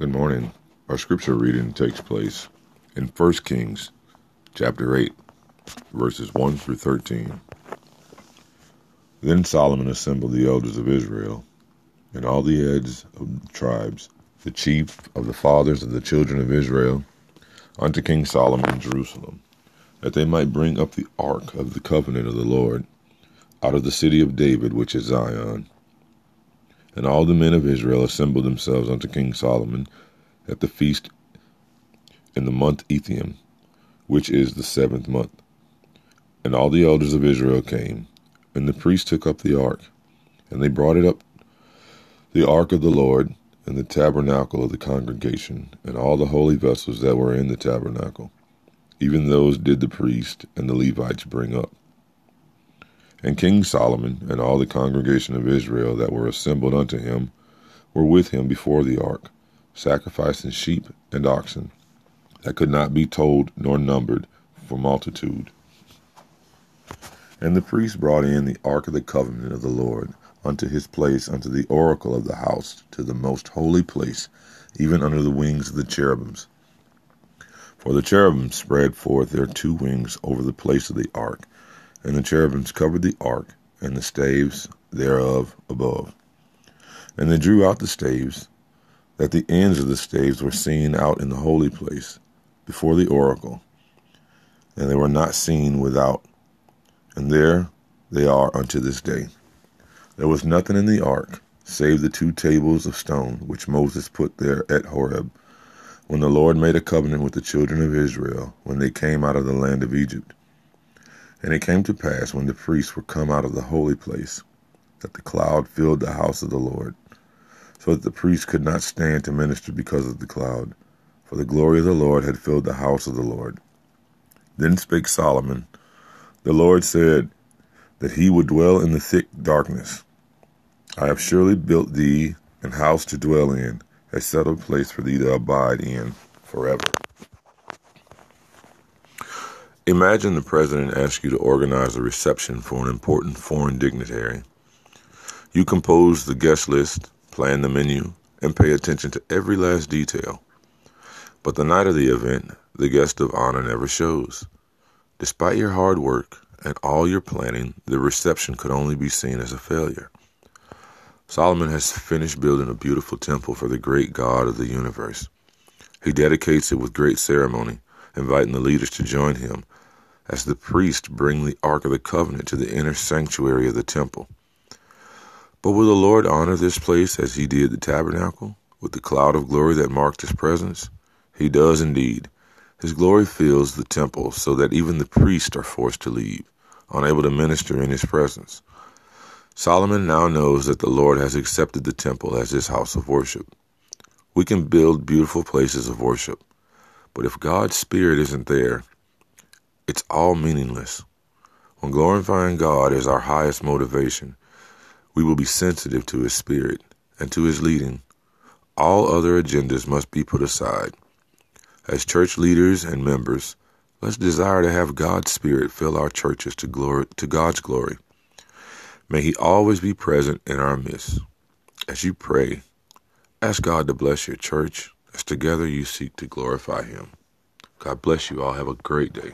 Good morning. Our scripture reading takes place in 1 Kings chapter 8, verses 1 through 13. Then Solomon assembled the elders of Israel and all the heads of the tribes, the chief of the fathers of the children of Israel, unto King Solomon in Jerusalem, that they might bring up the ark of the covenant of the Lord out of the city of David, which is Zion and all the men of Israel assembled themselves unto King Solomon at the feast in the month Ethanim, which is the seventh month. And all the elders of Israel came, and the priests took up the ark, and they brought it up the ark of the Lord, and the tabernacle of the congregation, and all the holy vessels that were in the tabernacle. Even those did the priest and the Levites bring up. And King Solomon and all the congregation of Israel that were assembled unto him were with him before the ark, sacrificing sheep and oxen that could not be told nor numbered for multitude. And the priest brought in the ark of the covenant of the Lord unto his place unto the oracle of the house to the most holy place, even under the wings of the cherubims. For the cherubims spread forth their two wings over the place of the ark, and the cherubims covered the ark, and the staves thereof above. And they drew out the staves, that the ends of the staves were seen out in the holy place, before the oracle, and they were not seen without. And there they are unto this day. There was nothing in the ark, save the two tables of stone which Moses put there at Horeb, when the Lord made a covenant with the children of Israel, when they came out of the land of Egypt. And it came to pass when the priests were come out of the holy place, that the cloud filled the house of the Lord, so that the priests could not stand to minister because of the cloud, for the glory of the Lord had filled the house of the Lord. Then spake Solomon, The Lord said that he would dwell in the thick darkness. I have surely built thee an house to dwell in, a settled place for thee to abide in forever. Imagine the president asks you to organize a reception for an important foreign dignitary. You compose the guest list, plan the menu, and pay attention to every last detail. But the night of the event, the guest of honor never shows. Despite your hard work and all your planning, the reception could only be seen as a failure. Solomon has finished building a beautiful temple for the great God of the universe. He dedicates it with great ceremony, inviting the leaders to join him as the priests bring the Ark of the Covenant to the inner sanctuary of the temple. But will the Lord honor this place as he did the tabernacle, with the cloud of glory that marked his presence? He does indeed. His glory fills the temple so that even the priests are forced to leave, unable to minister in his presence. Solomon now knows that the Lord has accepted the temple as his house of worship. We can build beautiful places of worship, but if God's Spirit isn't there, it's all meaningless. When glorifying God is our highest motivation, we will be sensitive to His Spirit and to His leading. All other agendas must be put aside. As church leaders and members, let's desire to have God's Spirit fill our churches to glory to God's glory. May He always be present in our midst. As you pray, ask God to bless your church as together you seek to glorify Him. God bless you all. Have a great day.